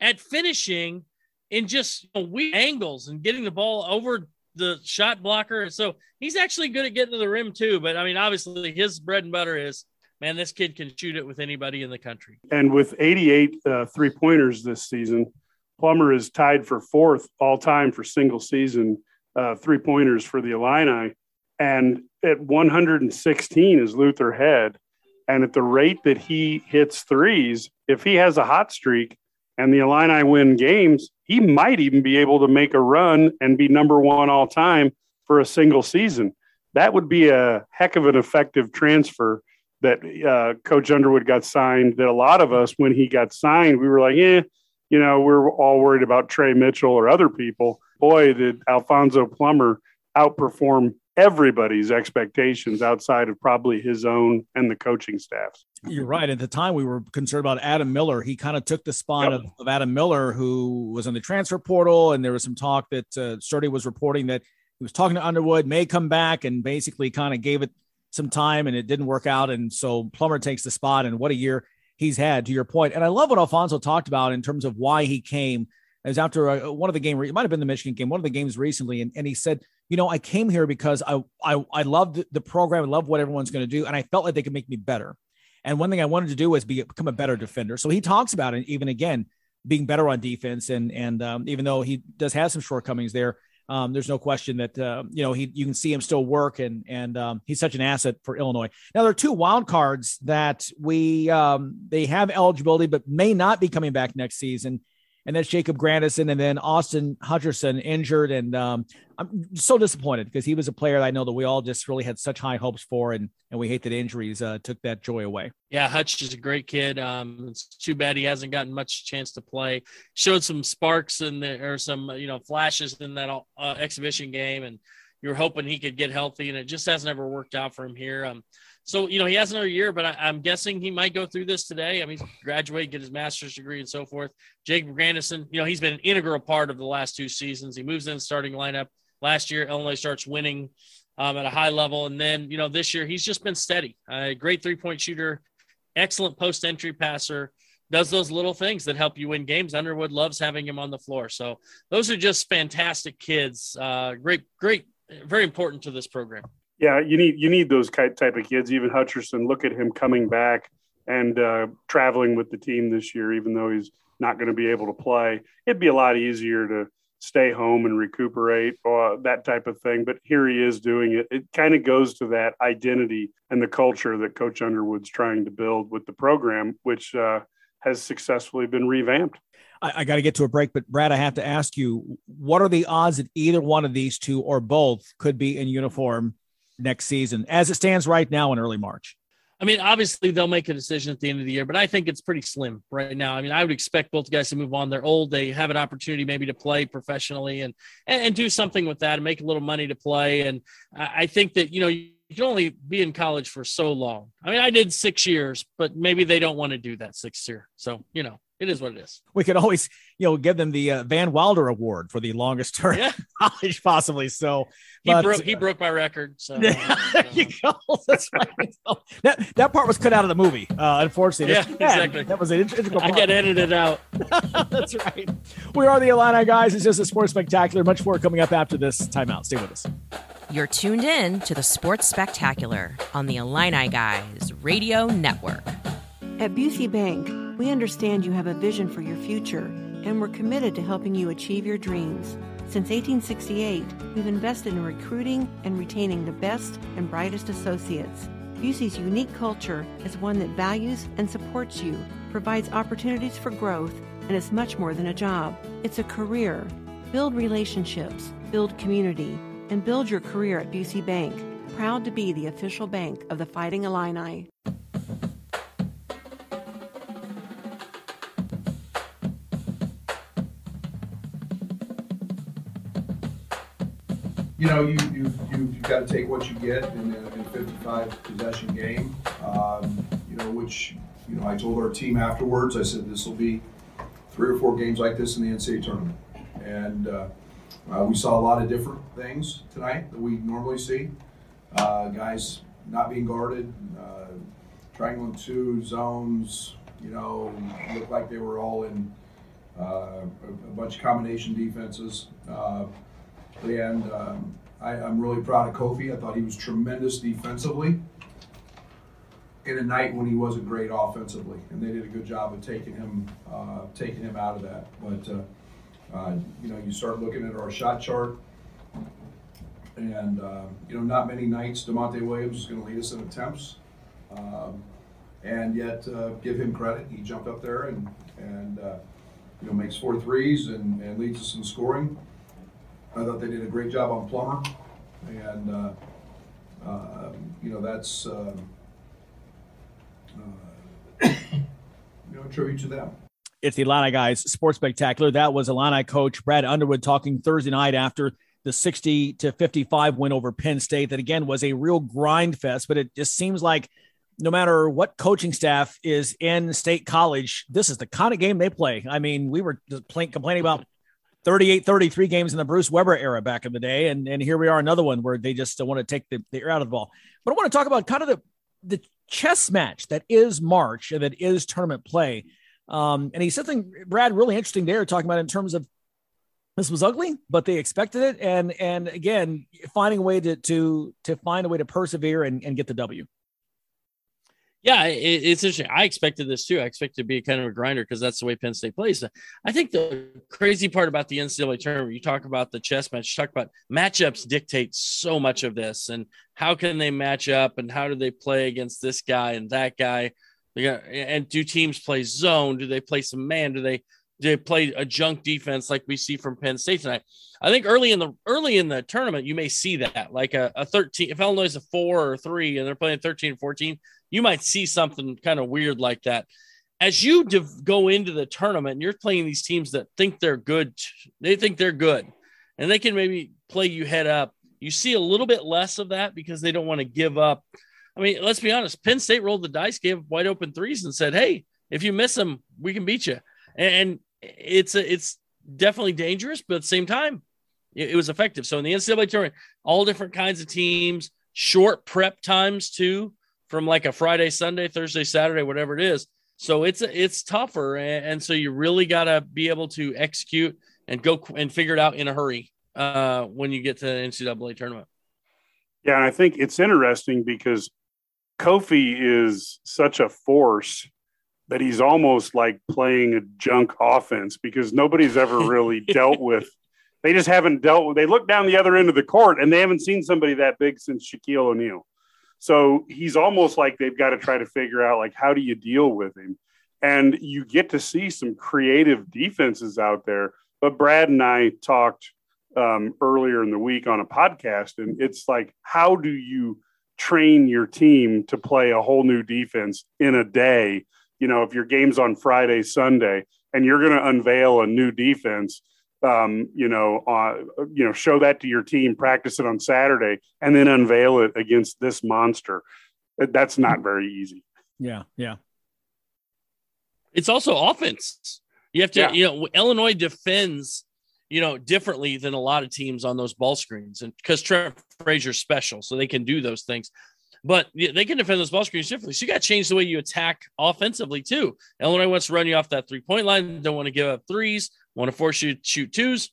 at finishing in just you know, weird angles and getting the ball over the shot blocker. So he's actually good at getting to the rim too. But I mean, obviously his bread and butter is man, this kid can shoot it with anybody in the country. And with 88 uh, three pointers this season, Plummer is tied for fourth all time for single season uh, three pointers for the Illini. And at 116 is Luther Head. And at the rate that he hits threes, if he has a hot streak and the Illini win games, he might even be able to make a run and be number one all time for a single season. That would be a heck of an effective transfer that uh, Coach Underwood got signed. That a lot of us, when he got signed, we were like, yeah, you know, we're all worried about Trey Mitchell or other people. Boy, did Alfonso Plummer outperform everybody's expectations outside of probably his own and the coaching staffs. You're right. At the time, we were concerned about Adam Miller. He kind of took the spot yep. of, of, Adam Miller, who was on the transfer portal. And there was some talk that uh, Sturdy was reporting that he was talking to Underwood, may come back, and basically kind of gave it some time and it didn't work out. And so Plummer takes the spot. And what a year he's had, to your point. And I love what Alfonso talked about in terms of why he came. It was after a, uh, one of the game, it might have been the Michigan game, one of the games recently. And, and he said, you know, I came here because I I I loved the program, I love what everyone's going to do, and I felt like they could make me better. And one thing I wanted to do was be, become a better defender. So he talks about it, even again, being better on defense. And and um, even though he does have some shortcomings there, Um, there's no question that uh, you know he you can see him still work and and um, he's such an asset for Illinois. Now there are two wild cards that we um, they have eligibility but may not be coming back next season and that's Jacob Grandison, and then Austin Hutcherson injured. And um, I'm so disappointed because he was a player I know that we all just really had such high hopes for, and and we hate that injuries uh, took that joy away. Yeah, Hutch is a great kid. Um, it's too bad he hasn't gotten much chance to play. Showed some sparks in there, or some you know flashes in that uh, exhibition game, and you were hoping he could get healthy, and it just hasn't ever worked out for him here. Um, so you know he has another year, but I, am guessing he might go through this today. I mean, graduate, get his master's degree, and so forth. Jacob Grandison, you know, he's been an integral part of the last two seasons. He moves in starting lineup last year. Illinois starts winning um, at a high level, and then you know this year he's just been steady. A great three point shooter, excellent post entry passer. Does those little things that help you win games. Underwood loves having him on the floor. So those are just fantastic kids. Uh, great, great, very important to this program. Yeah, you need you need those type of kids. Even Hutcherson, look at him coming back and uh, traveling with the team this year, even though he's not going to be able to play. It'd be a lot easier to stay home and recuperate or uh, that type of thing. But here he is doing it. It kind of goes to that identity and the culture that Coach Underwood's trying to build with the program, which uh, has successfully been revamped. I, I got to get to a break, but Brad, I have to ask you, what are the odds that either one of these two or both could be in uniform next season as it stands right now in early March? I mean, obviously they'll make a decision at the end of the year, but I think it's pretty slim right now. I mean, I would expect both guys to move on. They're old. They have an opportunity maybe to play professionally and and, and do something with that and make a little money to play. And I, I think that you know you can only be in college for so long. I mean, I did six years, but maybe they don't want to do that six year. So you know, it is what it is. We could always, you know, give them the uh, Van Wilder Award for the longest term yeah. *laughs* college, possibly. So he but, broke he broke my record. So *laughs* there you go. *laughs* That's right. So that that part was cut out of the movie. Uh, unfortunately, yeah, exactly. That was an integral. I get edited out. That's right. We are the Illini guys. It's just a sports spectacular. Much more coming up after this timeout. Stay with us. You're tuned in to the Sports Spectacular on the Illini Guys Radio Network. At Busey Bank, we understand you have a vision for your future, and we're committed to helping you achieve your dreams. Since 1868, we've invested in recruiting and retaining the best and brightest associates. Busey's unique culture is one that values and supports you, provides opportunities for growth, and is much more than a job. It's a career. Build relationships, build community, and build your career at Busey Bank. Proud to be the official bank of the Fighting Illini. You know, you, you, you've got to take what you get in a, in a 55 possession game, um, you know, which, you know, I told our team afterwards, I said, this will be three or four games like this in the NCAA tournament. And uh, uh, we saw a lot of different things tonight that we normally see. Uh, guys not being guarded, uh, triangle two zones, you know, looked like they were all in uh, a, a, bunch of combination defenses. And um, I, am really proud of Kofi. I thought he was tremendous defensively in a night when he wasn't great offensively, and they did a good job of taking him uh, taking him out of that. But uh, uh, you know, you start looking at our shot chart, and uh, you know, not many nights Da'Monte Williams is going to lead us in attempts, um, and yet uh, give him credit. He jumped up there and and uh, you know makes four threes and, and leads us in scoring. I thought they did a great job on Plummer, and uh, uh, you know that's um, uh, *coughs* you know tribute to them. It's the Illini guys sports spectacular. That was Illini coach Brad Underwood talking Thursday night after the 60 to 55 win over Penn State. That again was a real grind fest, but it just seems like no matter what coaching staff is in state college, this is the kind of game they play. I mean, we were complaining about 38 33 games in the Bruce Weber era back in the day. And, and here we are, another one where they just want to take the, the air out of the ball. But I want to talk about kind of the, the chess match that is March and that is tournament play. Um, and he said something, Brad, really interesting there, talking about in terms of this was ugly, but they expected it. And and again, finding a way to to to find a way to persevere and, and get the W. Yeah, it, it's interesting. I expected this too. I expected to be kind of a grinder because that's the way Penn State plays. I think the crazy part about the NCAA tournament, you talk about the chess match, talk about matchups dictate so much of this, and how can they match up, and how do they play against this guy and that guy? And do teams play zone? Do they play some man? Do they they play a junk defense like we see from Penn State tonight. I think early in the early in the tournament, you may see that like a, a 13. If Illinois is a four or three and they're playing 13 and 14, you might see something kind of weird like that. As you div- go into the tournament, and you're playing these teams that think they're good. They think they're good, and they can maybe play you head up. You see a little bit less of that because they don't want to give up. I mean, let's be honest. Penn State rolled the dice, gave wide open threes, and said, "Hey, if you miss them, we can beat you." And it's a, it's definitely dangerous, but at the same time, it, it was effective. So in the NCAA tournament, all different kinds of teams, short prep times too, from like a Friday, Sunday, Thursday, Saturday, whatever it is. So it's it's tougher, and, and so you really got to be able to execute and go and figure it out in a hurry uh, when you get to the NCAA tournament. Yeah, and I think it's interesting because Kofi is such a force that he's almost like playing a junk offense because nobody's ever really *laughs* dealt with. They just haven't dealt with. They look down the other end of the court and they haven't seen somebody that big since Shaquille O'Neal. So he's almost like they've got to try to figure out like how do you deal with him, and you get to see some creative defenses out there. But Brad and I talked um, earlier in the week on a podcast, and it's like how do you train your team to play a whole new defense in a day you know, if your game's on Friday, Sunday, and you're going to unveil a new defense, um, you know, uh, you know, show that to your team, practice it on Saturday, and then unveil it against this monster. That's not very easy. Yeah, yeah. It's also offense. You have to, yeah. you know, Illinois defends, you know, differently than a lot of teams on those ball screens, and because Trent Frazier's special, so they can do those things but they can defend those ball screens differently. So you got to change the way you attack offensively too. Illinois wants to run you off that three point line. Don't want to give up threes. Want to force you to shoot twos.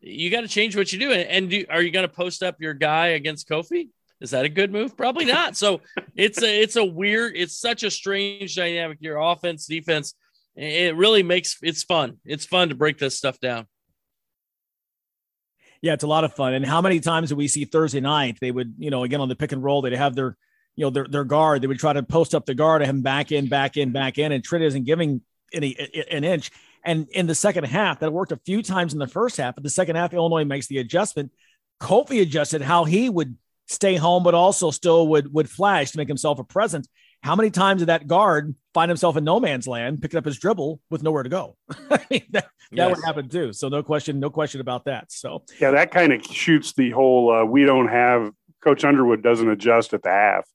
You got to change what you do. And do, are you going to post up your guy against Kofi? Is that a good move? Probably not. So it's a it's a weird. It's such a strange dynamic. Your offense, defense. It really makes it's fun. It's fun to break this stuff down. Yeah, it's a lot of fun. And how many times do we see Thursday night? They would, you know, again on the pick and roll, they'd have their, you know, their their guard. They would try to post up the guard, have him back in, back in, back in, and Trent isn't giving any an inch. And in the second half, that worked a few times in the first half. But the second half, Illinois makes the adjustment. Kofi adjusted how he would stay home, but also still would would flash to make himself a presence. How many times did that guard find himself in no man's land, picking up his dribble with nowhere to go? *laughs* I mean, that, that yes. would happen too. So no question, no question about that. So yeah, that kind of shoots the whole. Uh, we don't have Coach Underwood doesn't adjust at the half.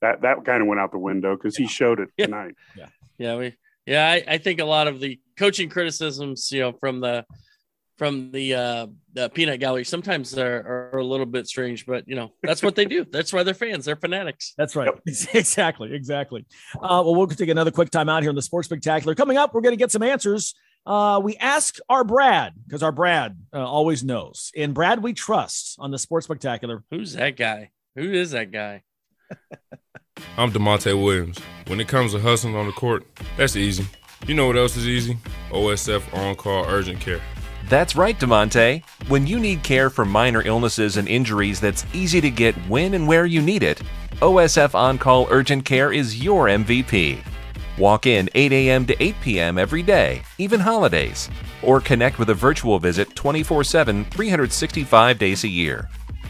That that kind of went out the window because he showed it tonight. Yeah, yeah, we yeah. I, I think a lot of the coaching criticisms, you know, from the from the uh, the peanut gallery sometimes are, are a little bit strange, but you know that's what they do. *laughs* That's why they're fans. They're fanatics. That's right. Yep. *laughs* exactly. Exactly. Uh, well, we'll take another quick time out here on the Sports Spectacular. Coming up, we're going to get some answers. Uh, we ask our Brad because our Brad uh, always knows. and Brad, we trust on the Sports Spectacular. Who's that guy? Who is that guy? *laughs* I'm Da'Monte Williams. When it comes to hustling on the court, that's easy. You know what else is easy? OSF on call urgent care. That's right, Da'Monte. When you need care for minor illnesses and injuries that's easy to get when and where you need it, OSF On Call Urgent Care is your MVP. Walk in 8 a.m. to 8 p.m. every day, even holidays, or connect with a virtual visit 24 7, 365 days a year.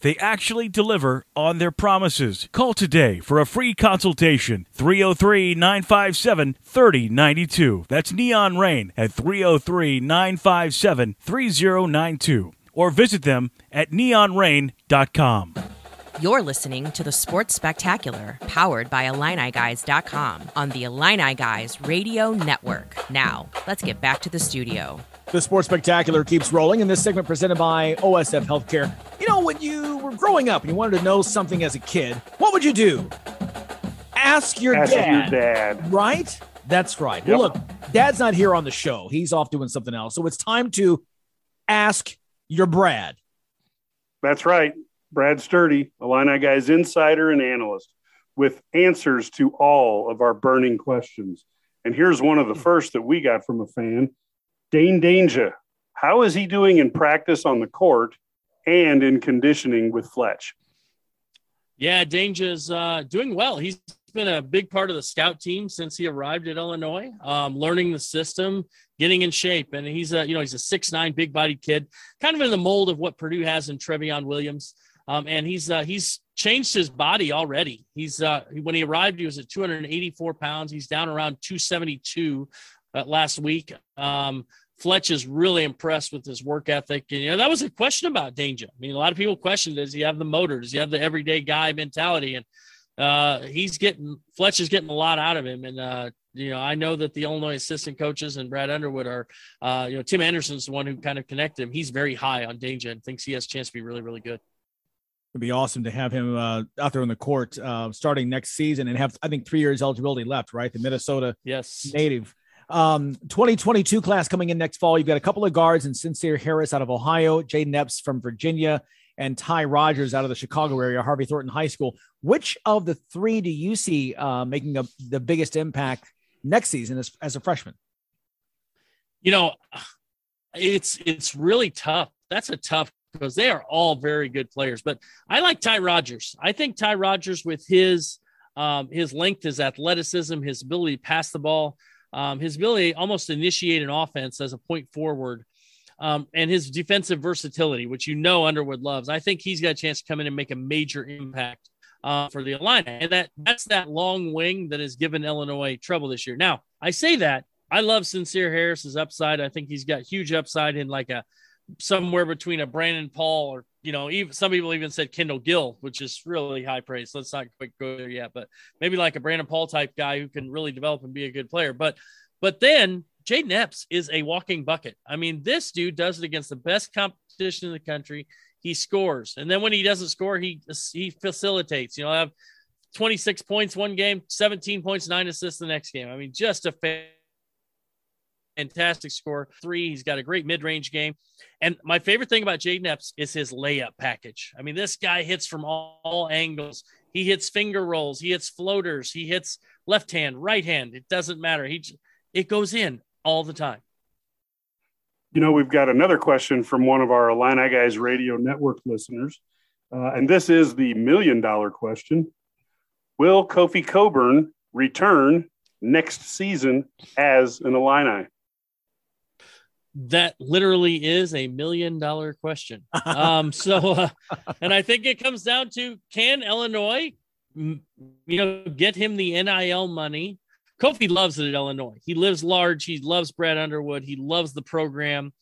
They actually deliver on their promises. Call today for a free consultation 303 957 3092. That's Neon Rain at 303 957 3092. Or visit them at neonrain.com. You're listening to the Sports Spectacular, powered by IlliniGuys.com on the Illini Guys Radio Network. Now, let's get back to the studio. The Sports Spectacular keeps rolling, and this segment presented by OSF Healthcare. You know, when you were growing up and you wanted to know something as a kid, what would you do? Ask your Ask dad. your dad. Right? That's right. Yep. Well, look, dad's not here on the show. He's off doing something else. So it's time to ask your Brad. That's right. Brad Sturdy, Illini Guys insider and analyst, with answers to all of our burning questions. And here's one of the hmm. first that we got from a fan Dain Dainja. How is he doing in practice on the court and in conditioning with Fletch? Yeah, Dainja's uh, doing well. He's been a big part of the scout team since he arrived at Illinois, um, learning the system, getting in shape. And he's a, you know, he's a six nine, big bodied kid, kind of in the mold of what Purdue has in Trevion Williams. Um, and he's uh, he's changed his body already. He's uh, when he arrived, he was at 284 pounds. He's down around 272 uh, last week. Um, Fletch is really impressed with his work ethic. And, you know, that was a question about Dainja. I mean, a lot of people questioned, does he have the motor? Does he have the everyday guy mentality? And uh, he's getting, Fletch is getting a lot out of him. And, uh, you know, I know that the Illinois assistant coaches and Brad Underwood are, uh, you know, Tim Anderson's the one who kind of connected him. He's very high on Dainja and thinks he has a chance to be really, really good. It'd be awesome to have him uh, out there on the court uh, starting next season and have, I think, three years eligibility left, right? The Minnesota yes. native. Um, 2022 class coming in next fall. You've got a couple of guards and Sencire Harris out of Ohio, Jayden Epps from Virginia, and Ty Rodgers out of the Chicago area, Harvey Thornton High School. Which of the three do you see uh, making a, the biggest impact next season as, as a freshman? You know, it's it's really tough. That's a tough because they are all very good players. But I like Ty Rodgers. I think Ty Rodgers with his um, his length, his athleticism, his ability to pass the ball, um, his ability almost initiate an offense as a point forward, um, and his defensive versatility, which you know Underwood loves. I think he's got a chance to come in and make a major impact uh, for the Illini, and that that's that long wing that has given Illinois trouble this year. Now I say that I love Sencire Harris's upside. I think he's got huge upside in like a somewhere between a Brandon Paul or you know even some people even said Kendall Gill, which is really high praise. Let's not quite go there yet, but maybe like a Brandon Paul type guy who can really develop and be a good player. But but then Jayden Epps is a walking bucket. I mean, this dude does it against the best competition in the country. He scores, and then when he doesn't score, he he facilitates. You know, have 26 points one game, 17 points, nine assists the next game. I mean, just a fantastic score. Three, he's got a great mid range game. And my favorite thing about Jayden Epps is his layup package. I mean, this guy hits from all, all, angles. He hits finger rolls, he hits floaters, he hits left hand, right hand. It doesn't matter. He it goes in all the time. You know, we've got another question from one of our Illini Guys Radio Network listeners. Uh, and this is the million dollar question Will Kofi Cockburn return next season as an Illini? That literally is a million dollar question. *laughs* Um, so, uh, and I think it comes down to can Illinois, you know, get him the NIL money? Kofi loves it at Illinois. He lives large. He loves Brad Underwood. He loves the program.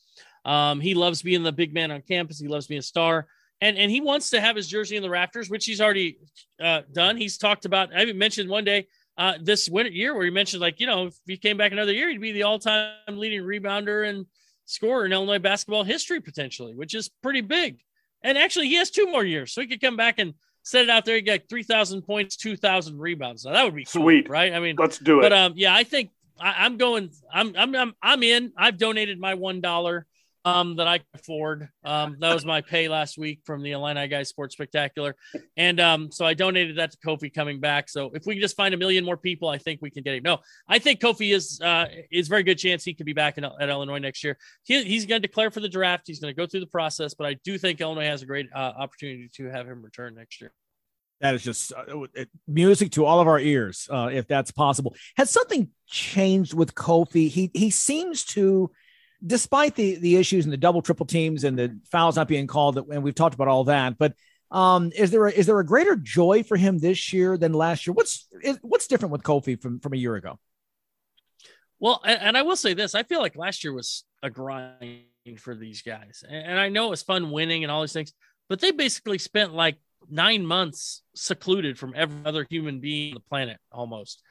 Um, he loves being the big man on campus. He loves being a star. And, and he wants to have his jersey in the rafters, which he's already uh, done. He's talked about, I even mentioned one day uh, this winter year where he mentioned, like, you know, if he came back another year, he'd be the all time leading rebounder and scorer in Illinois basketball history potentially, which is pretty big. And actually, he has two more years, so he could come back and set it out there. He got three thousand points, two thousand rebounds. Now that would be cool, sweet, right? I mean, let's do it. But um, yeah, I think I, am going. I'm I'm I'm I'm in. I've donated my one dollar um, that I could afford. Um, that was my pay last week from the Illini Guys Sports Spectacular, and um, so I donated that to Kofi coming back. So if we can just find a million more people, I think we can get him. No, I think Kofi is uh, is very good chance he could be back in, at Illinois next year. He, he's going to declare for the draft. He's going to go through the process, but I do think Illinois has a great uh, opportunity to have him return next year. That is just uh, music to all of our ears, uh, if that's possible. Has something changed with Kofi? He he seems to despite the the issues and the double triple teams and the fouls not being called, and we've talked about all that, but um, is there a, is there a greater joy for him this year than last year? What's is, what's different with Kofi from from a year ago? Well, and, and, I will say this: I feel like last year was a grind for these guys, and, and I know it was fun winning and all these things, but they basically spent like nine months secluded from every other human being on the planet almost.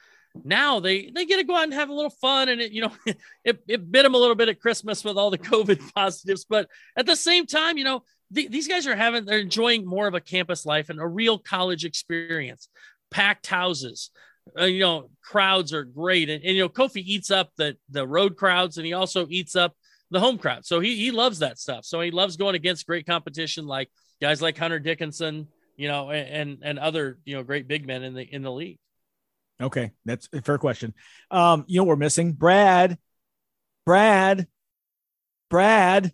Now they they get to go out and have a little fun, and it you know *laughs* it, it bit them a little bit at Christmas with all the *laughs* COVID positives, but at the same time, you know th- these guys are having they're enjoying more of a campus life and a real college experience, packed houses, uh, you know crowds are great, and, and you know Kofi eats up the the road crowds, and he also eats up the home crowd, so he he loves that stuff. So he loves going against great competition like guys like Hunter Dickinson, you know, and and other you know great big men in the in the league. Okay, that's a fair question. Um, you know we're missing Brad, Brad, Brad.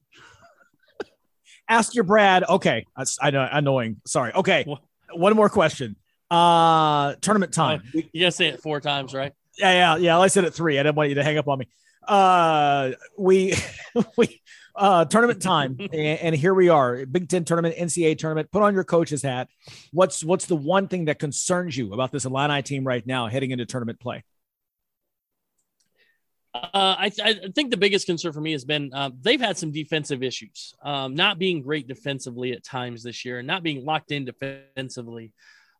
Ask your Brad. Okay, that's I know annoying. Sorry. Okay, one more question. Uh, tournament time. You gotta say it four times, right? Yeah, yeah, yeah. I said it three. I didn't want you to hang up on me. Uh, we *laughs* we uh tournament time, and, and here we are, Big Ten tournament, NCAA tournament. Put on your coach's hat. What's what's the one thing that concerns you about this Illini team right now heading into tournament play? Uh, I, I, think the biggest concern for me has been uh, they've had some defensive issues, um, not being great defensively at times this year, and not being locked in defensively.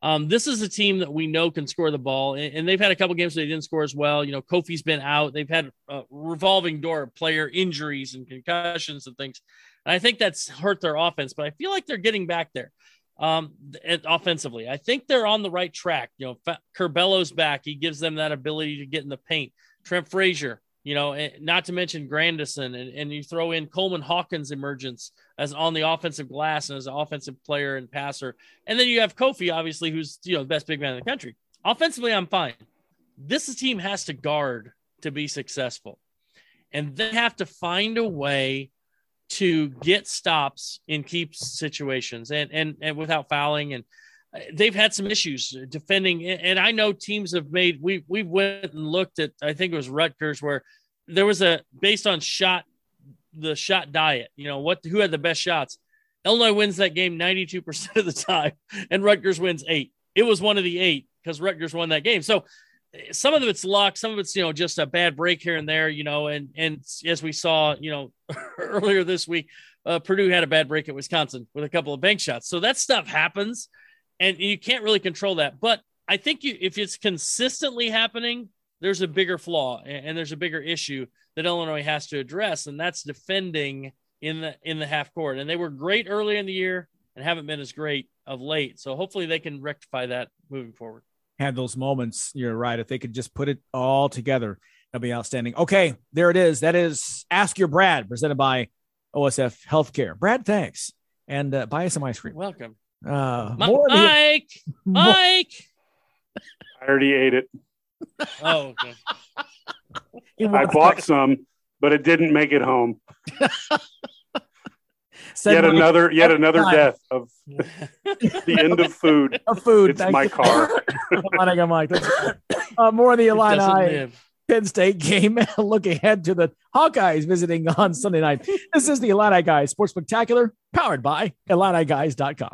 Um, this is a team that we know can score the ball, and, and they've had a couple games they didn't score as well. You know, Kofi's been out. They've had a revolving door of player injuries and concussions and things. And I think that's hurt their offense, but I feel like they're getting back there um, offensively. I think they're on the right track. You know, Curbelo's back. He gives them that ability to get in the paint. Trent Frazier, you know, not to mention Grandison, and, and you throw in Coleman Hawkins' emergence as on the offensive glass and as an offensive player and passer. And then you have Kofi, obviously, who's, you know, the best big man in the country. Offensively, I'm fine. This team has to guard to be successful. And they have to find a way to get stops in keep situations and, and, and without fouling. And they've had some issues defending. And I know teams have made, we, we went and looked at, I think it was Rutgers, where there was a, based on shot, the shot diet, you know, what, who had the best shots. Illinois wins that game 92% of the time, and Rutgers wins eight. It was one of the eight because Rutgers won that game. So some of it's luck, some of it's, you know, just a bad break here and there, you know, and, and as we saw, you know, *laughs* earlier this week, uh, Purdue had a bad break at Wisconsin with a couple of bank shots. So that stuff happens and you can't really control that. But I think you, if it's consistently happening, there's a bigger flaw and there's a bigger issue that Illinois has to address, and that's defending in the in the half court. And they were great early in the year and haven't been as great of late. So hopefully they can rectify that moving forward. Had those moments, you're right. If they could just put it all together, that'd be outstanding. Okay, there it is. That is Ask Your Brad, presented by OSF Healthcare. Brad, thanks, and uh, buy us some ice cream. Welcome. Uh, more Mike, *laughs* the, Mike. I already ate it. *laughs* Oh, okay. I bought some, but it didn't make it home. *laughs* yet another, yet another time. death of the end of food. Of food. It's my you. car. Mike. Uh, more of the Illini Penn State game. Look ahead to the Hawkeyes visiting on Sunday night. This is the Illini Guys Sports Spectacular, powered by IlliniGuys.com.